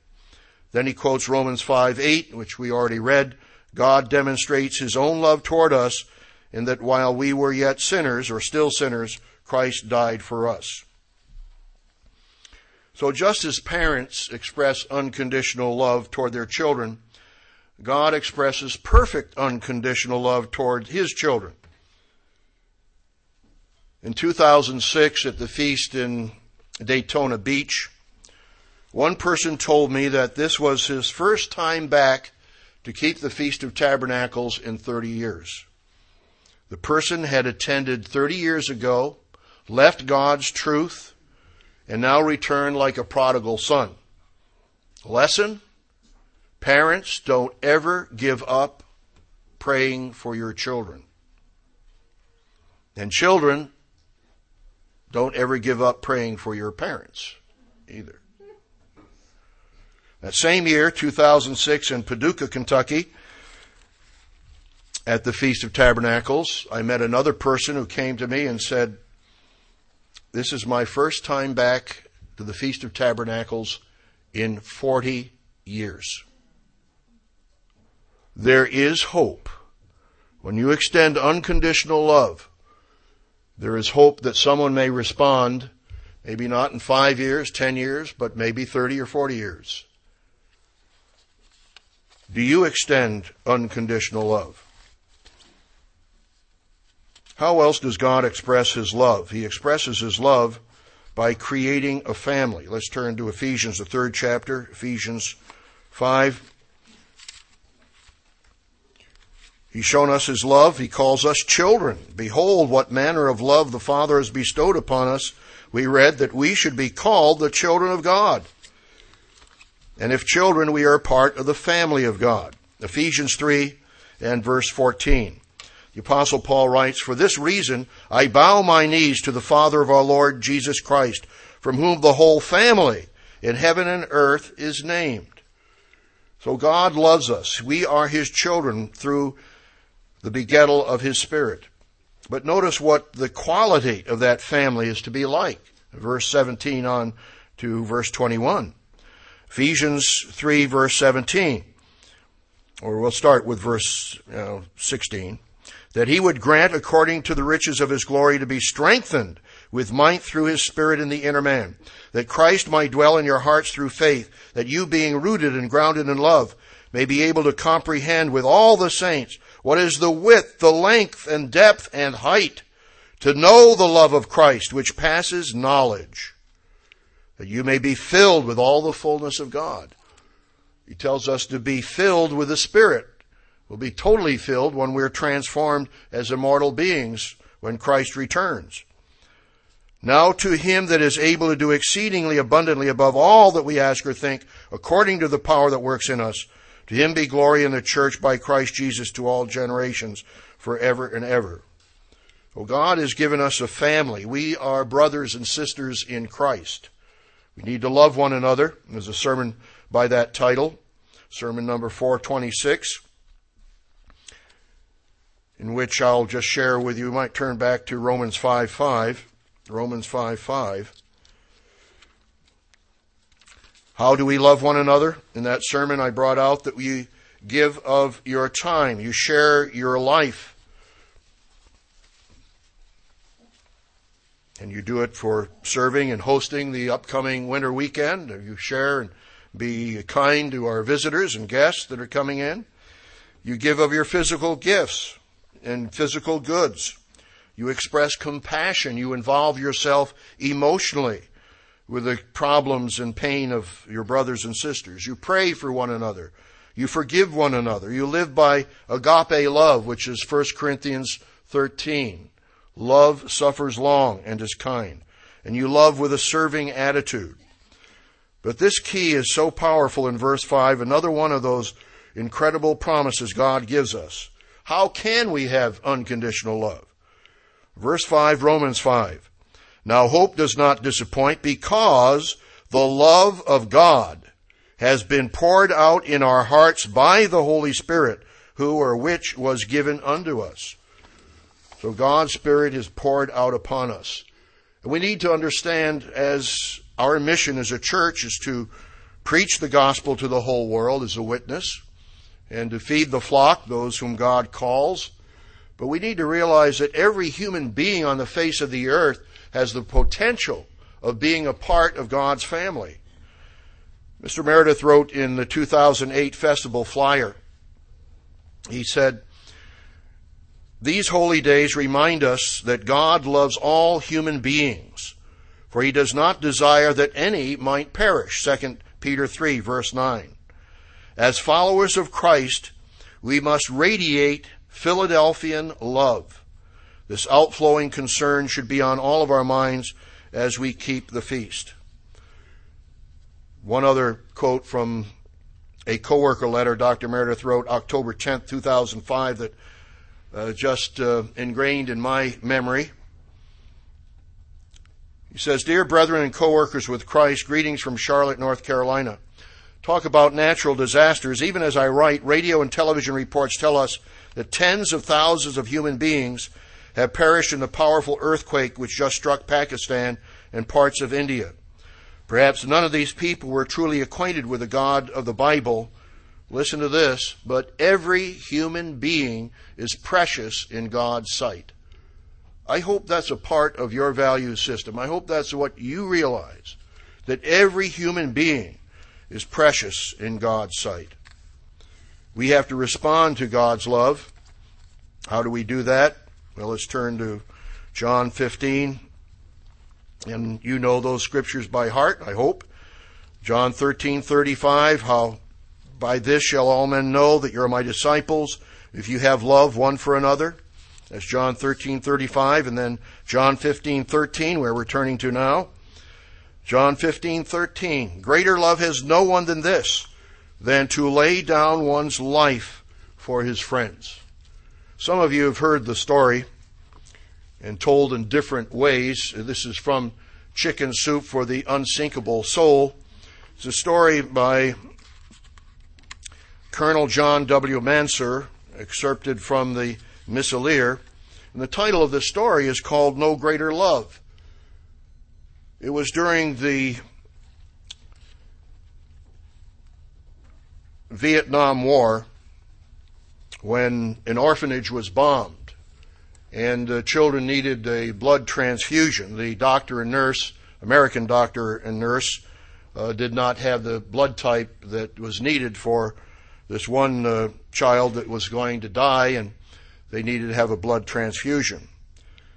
Then he quotes Romans 5 8, which we already read. God demonstrates his own love toward us in that while we were yet sinners, or still sinners, Christ died for us. So just as parents express unconditional love toward their children, God expresses perfect unconditional love toward his children. In 2006 at the feast in Daytona Beach, one person told me that this was his first time back to keep the Feast of Tabernacles in 30 years. The person had attended 30 years ago, left God's truth, and now returned like a prodigal son. Lesson? Parents, don't ever give up praying for your children. And children, don't ever give up praying for your parents either. That same year, 2006, in Paducah, Kentucky, at the Feast of Tabernacles, I met another person who came to me and said, This is my first time back to the Feast of Tabernacles in 40 years. There is hope. When you extend unconditional love, there is hope that someone may respond, maybe not in five years, ten years, but maybe 30 or 40 years. Do you extend unconditional love? How else does God express His love? He expresses His love by creating a family. Let's turn to Ephesians, the third chapter, Ephesians 5. He's shown us His love. He calls us children. Behold, what manner of love the Father has bestowed upon us. We read that we should be called the children of God. And if children, we are part of the family of God. Ephesians 3 and verse 14. The apostle Paul writes, For this reason I bow my knees to the Father of our Lord Jesus Christ, from whom the whole family in heaven and earth is named. So God loves us. We are His children through the begettal of His Spirit. But notice what the quality of that family is to be like. Verse 17 on to verse 21. Ephesians 3 verse 17. Or we'll start with verse 16 that he would grant according to the riches of his glory to be strengthened with might through his spirit in the inner man, that Christ might dwell in your hearts through faith, that you being rooted and grounded in love may be able to comprehend with all the saints what is the width, the length and depth and height, to know the love of Christ which passes knowledge, that you may be filled with all the fullness of God. He tells us to be filled with the Spirit We'll be totally filled when we're transformed as immortal beings when Christ returns. Now to him that is able to do exceedingly abundantly above all that we ask or think, according to the power that works in us, to him be glory in the church by Christ Jesus to all generations, forever and ever. Well, God has given us a family. We are brothers and sisters in Christ. We need to love one another. There's a sermon by that title, sermon number 426 in which I'll just share with you. You might turn back to Romans 5 5. Romans 5 5. How do we love one another? In that sermon, I brought out that we give of your time, you share your life. And you do it for serving and hosting the upcoming winter weekend. You share and be kind to our visitors and guests that are coming in. You give of your physical gifts and physical goods. You express compassion. You involve yourself emotionally with the problems and pain of your brothers and sisters. You pray for one another. You forgive one another. You live by agape love, which is 1 Corinthians 13. Love suffers long and is kind. And you love with a serving attitude. But this key is so powerful in verse 5, another one of those incredible promises God gives us. How can we have unconditional love? Verse 5, Romans 5. Now hope does not disappoint because the love of God has been poured out in our hearts by the Holy Spirit, who or which was given unto us. So God's Spirit is poured out upon us. And we need to understand as our mission as a church is to preach the gospel to the whole world as a witness and to feed the flock, those whom God calls. But we need to realize that every human being on the face of the earth has the potential of being a part of God's family. Mr. Meredith wrote in the 2008 festival flyer, he said, These holy days remind us that God loves all human beings, for he does not desire that any might perish. 2 Peter 3, verse 9. As followers of Christ, we must radiate Philadelphian love. This outflowing concern should be on all of our minds as we keep the feast. One other quote from a coworker letter Dr. Meredith wrote October 10th, 2005 that uh, just uh, ingrained in my memory. He says, Dear brethren and coworkers with Christ, greetings from Charlotte, North Carolina. Talk about natural disasters. Even as I write, radio and television reports tell us that tens of thousands of human beings have perished in the powerful earthquake which just struck Pakistan and parts of India. Perhaps none of these people were truly acquainted with the God of the Bible. Listen to this, but every human being is precious in God's sight. I hope that's a part of your value system. I hope that's what you realize that every human being is precious in God's sight. We have to respond to God's love. How do we do that? Well, let's turn to John 15. And you know those scriptures by heart, I hope. John 13:35, how by this shall all men know that you're my disciples if you have love one for another. That's John 13:35 and then John 15:13 where we're turning to now. John 15:13 Greater love has no one than this than to lay down one's life for his friends. Some of you have heard the story and told in different ways. This is from Chicken Soup for the Unsinkable Soul. It's a story by Colonel John W. Mansur, excerpted from the Missileer. And the title of this story is called No Greater Love. It was during the Vietnam War when an orphanage was bombed and uh, children needed a blood transfusion. The doctor and nurse, American doctor and nurse, uh, did not have the blood type that was needed for this one uh, child that was going to die, and they needed to have a blood transfusion.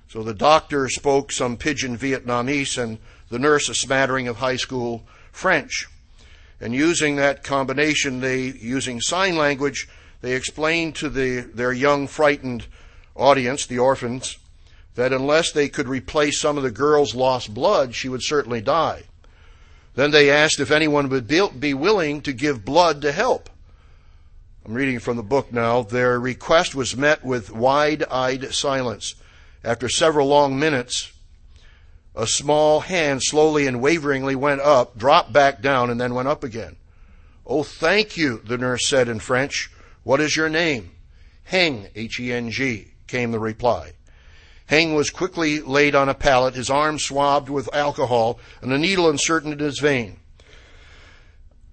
So the doctor spoke some pidgin Vietnamese and the nurse a smattering of high school French. And using that combination, they, using sign language, they explained to the, their young, frightened audience, the orphans, that unless they could replace some of the girl's lost blood, she would certainly die. Then they asked if anyone would be willing to give blood to help. I'm reading from the book now. Their request was met with wide eyed silence. After several long minutes, a small hand slowly and waveringly went up, dropped back down, and then went up again. Oh, thank you, the nurse said in French. What is your name? Heng, H E N G came the reply. Heng was quickly laid on a pallet, his arm swabbed with alcohol, and a needle inserted in his vein.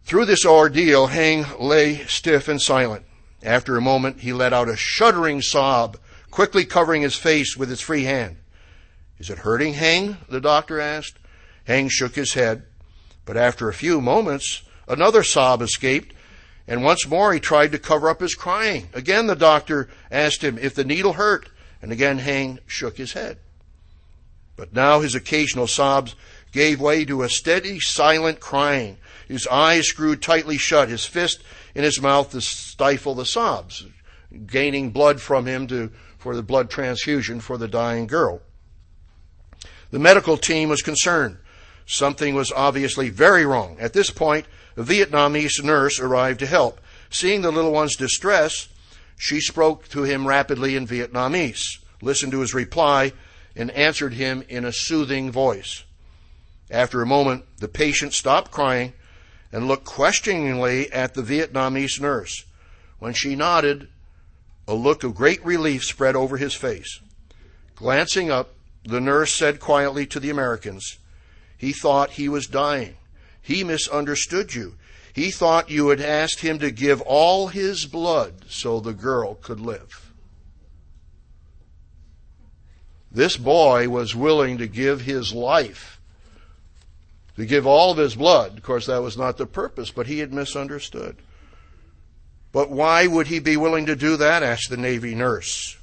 Through this ordeal, Heng lay stiff and silent. After a moment, he let out a shuddering sob, quickly covering his face with his free hand. Is it hurting, Heng? the doctor asked. Heng shook his head, but after a few moments, another sob escaped, and once more he tried to cover up his crying. Again the doctor asked him if the needle hurt, and again Heng shook his head. But now his occasional sobs gave way to a steady, silent crying. His eyes screwed tightly shut, his fist in his mouth to stifle the sobs, gaining blood from him to, for the blood transfusion for the dying girl. The medical team was concerned. Something was obviously very wrong. At this point, a Vietnamese nurse arrived to help. Seeing the little one's distress, she spoke to him rapidly in Vietnamese, listened to his reply, and answered him in a soothing voice. After a moment, the patient stopped crying and looked questioningly at the Vietnamese nurse. When she nodded, a look of great relief spread over his face. Glancing up, the nurse said quietly to the Americans, He thought he was dying. He misunderstood you. He thought you had asked him to give all his blood so the girl could live. This boy was willing to give his life, to give all of his blood. Of course, that was not the purpose, but he had misunderstood. But why would he be willing to do that? asked the Navy nurse.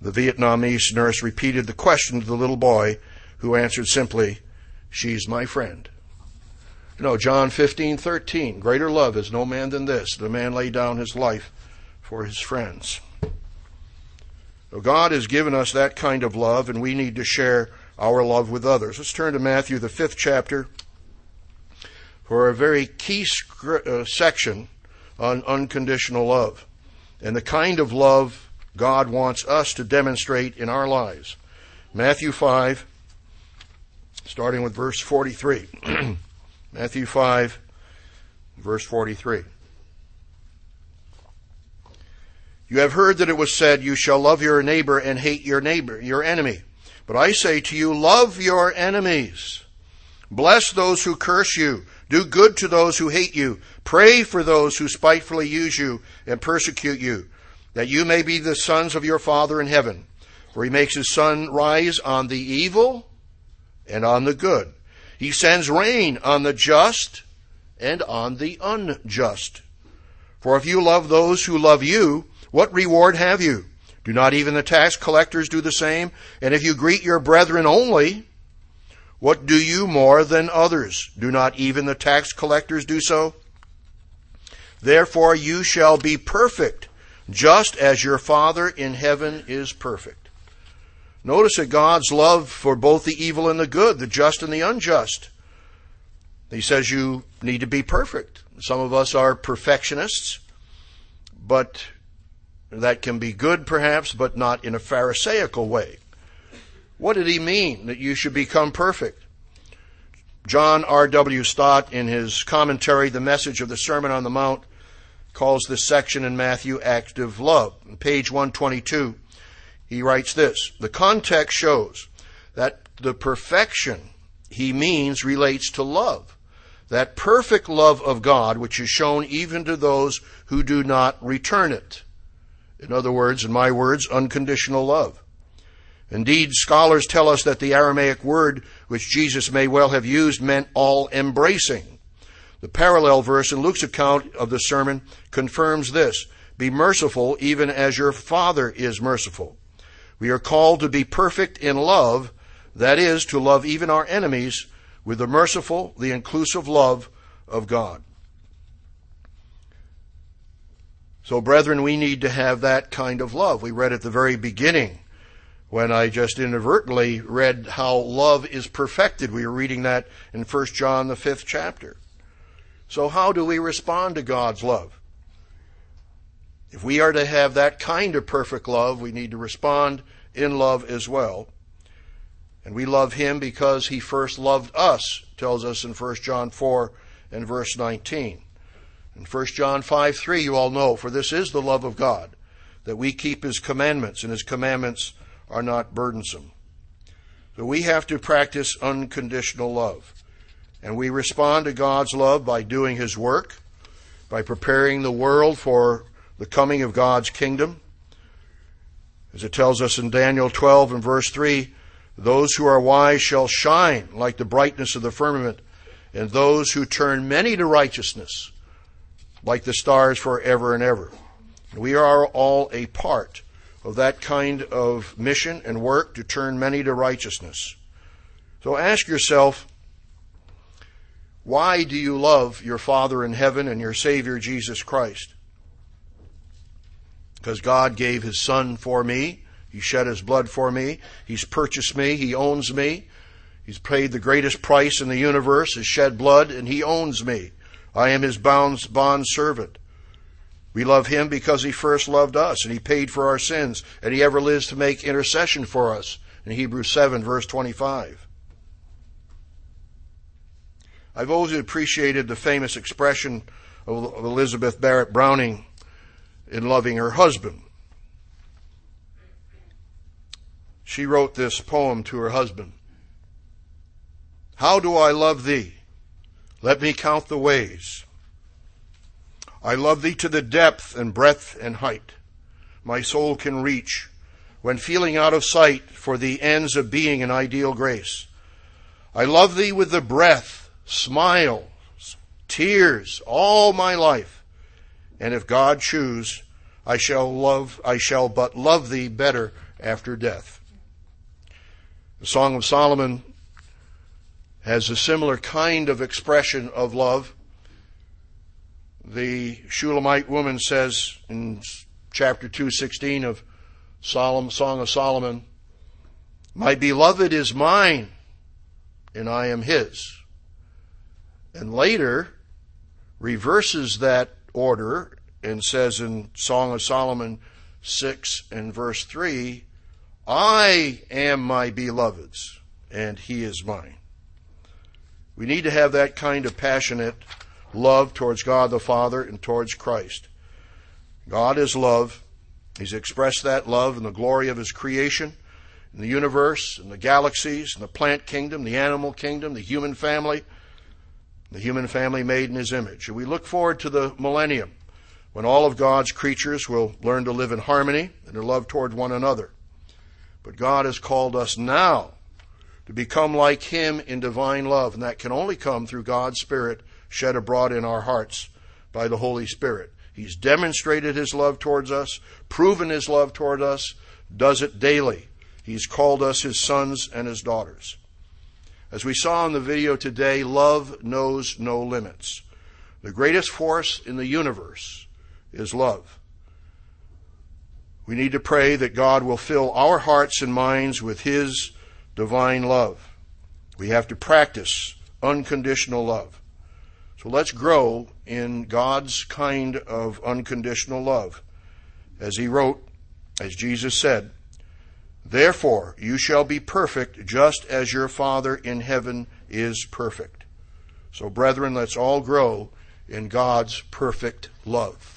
The Vietnamese nurse repeated the question to the little boy, who answered simply, She's my friend. You know, John 15, 13, greater love is no man than this, the man lay down his life for his friends. God has given us that kind of love, and we need to share our love with others. Let's turn to Matthew, the fifth chapter, for a very key uh, section on unconditional love and the kind of love God wants us to demonstrate in our lives. Matthew 5, starting with verse 43. Matthew 5, verse 43. You have heard that it was said, You shall love your neighbor and hate your neighbor, your enemy. But I say to you, love your enemies. Bless those who curse you. Do good to those who hate you. Pray for those who spitefully use you and persecute you, that you may be the sons of your Father in heaven. For he makes his sun rise on the evil and on the good he sends rain on the just and on the unjust. For if you love those who love you, what reward have you? Do not even the tax collectors do the same? And if you greet your brethren only, what do you more than others? Do not even the tax collectors do so? Therefore you shall be perfect, just as your Father in heaven is perfect. Notice that God's love for both the evil and the good, the just and the unjust. He says you need to be perfect. Some of us are perfectionists, but that can be good perhaps, but not in a Pharisaical way. What did he mean that you should become perfect? John R.W. Stott, in his commentary, The Message of the Sermon on the Mount, calls this section in Matthew active love. page 122, he writes this The context shows that the perfection he means relates to love. That perfect love of God, which is shown even to those who do not return it. In other words, in my words, unconditional love. Indeed, scholars tell us that the Aramaic word which Jesus may well have used meant all embracing. The parallel verse in Luke's account of the sermon confirms this Be merciful even as your Father is merciful. We are called to be perfect in love, that is, to love even our enemies with the merciful, the inclusive love of God. So, brethren, we need to have that kind of love. We read at the very beginning when I just inadvertently read how love is perfected. We were reading that in 1 John, the fifth chapter. So, how do we respond to God's love? If we are to have that kind of perfect love, we need to respond in love as well. And we love him because he first loved us, tells us in 1 John 4 and verse 19. In 1 John 5 3, you all know, for this is the love of God, that we keep his commandments, and his commandments are not burdensome. So we have to practice unconditional love. And we respond to God's love by doing his work, by preparing the world for the coming of God's kingdom. As it tells us in Daniel 12 and verse 3, those who are wise shall shine like the brightness of the firmament, and those who turn many to righteousness like the stars forever and ever. We are all a part of that kind of mission and work to turn many to righteousness. So ask yourself, why do you love your Father in heaven and your Savior Jesus Christ? because God gave his son for me. He shed his blood for me. He's purchased me. He owns me. He's paid the greatest price in the universe, his shed blood, and he owns me. I am his bond, bond servant. We love him because he first loved us and he paid for our sins and he ever lives to make intercession for us in Hebrews 7 verse 25. I've always appreciated the famous expression of Elizabeth Barrett Browning in loving her husband. She wrote this poem to her husband. How do I love thee? Let me count the ways. I love thee to the depth and breadth and height my soul can reach when feeling out of sight for the ends of being an ideal grace. I love thee with the breath, smiles, tears, all my life. And if God choose, I shall love, I shall but love thee better after death. The Song of Solomon has a similar kind of expression of love. The Shulamite woman says in chapter 216 of Solomon, Song of Solomon, My beloved is mine, and I am his. And later reverses that order and says in Song of Solomon 6 and verse 3, I am my beloved's, and he is mine. We need to have that kind of passionate love towards God the Father and towards Christ. God is love. He's expressed that love in the glory of His creation, in the universe, in the galaxies, in the plant kingdom, the animal kingdom, the human family, the human family made in His image. And we look forward to the millennium when all of God's creatures will learn to live in harmony and to love toward one another. But God has called us now to become like Him in divine love. And that can only come through God's Spirit shed abroad in our hearts by the Holy Spirit. He's demonstrated His love towards us, proven His love toward us, does it daily. He's called us His sons and His daughters. As we saw in the video today, love knows no limits. The greatest force in the universe is love. We need to pray that God will fill our hearts and minds with His divine love. We have to practice unconditional love. So let's grow in God's kind of unconditional love. As he wrote, as Jesus said, Therefore you shall be perfect just as your Father in heaven is perfect. So, brethren, let's all grow in God's perfect love.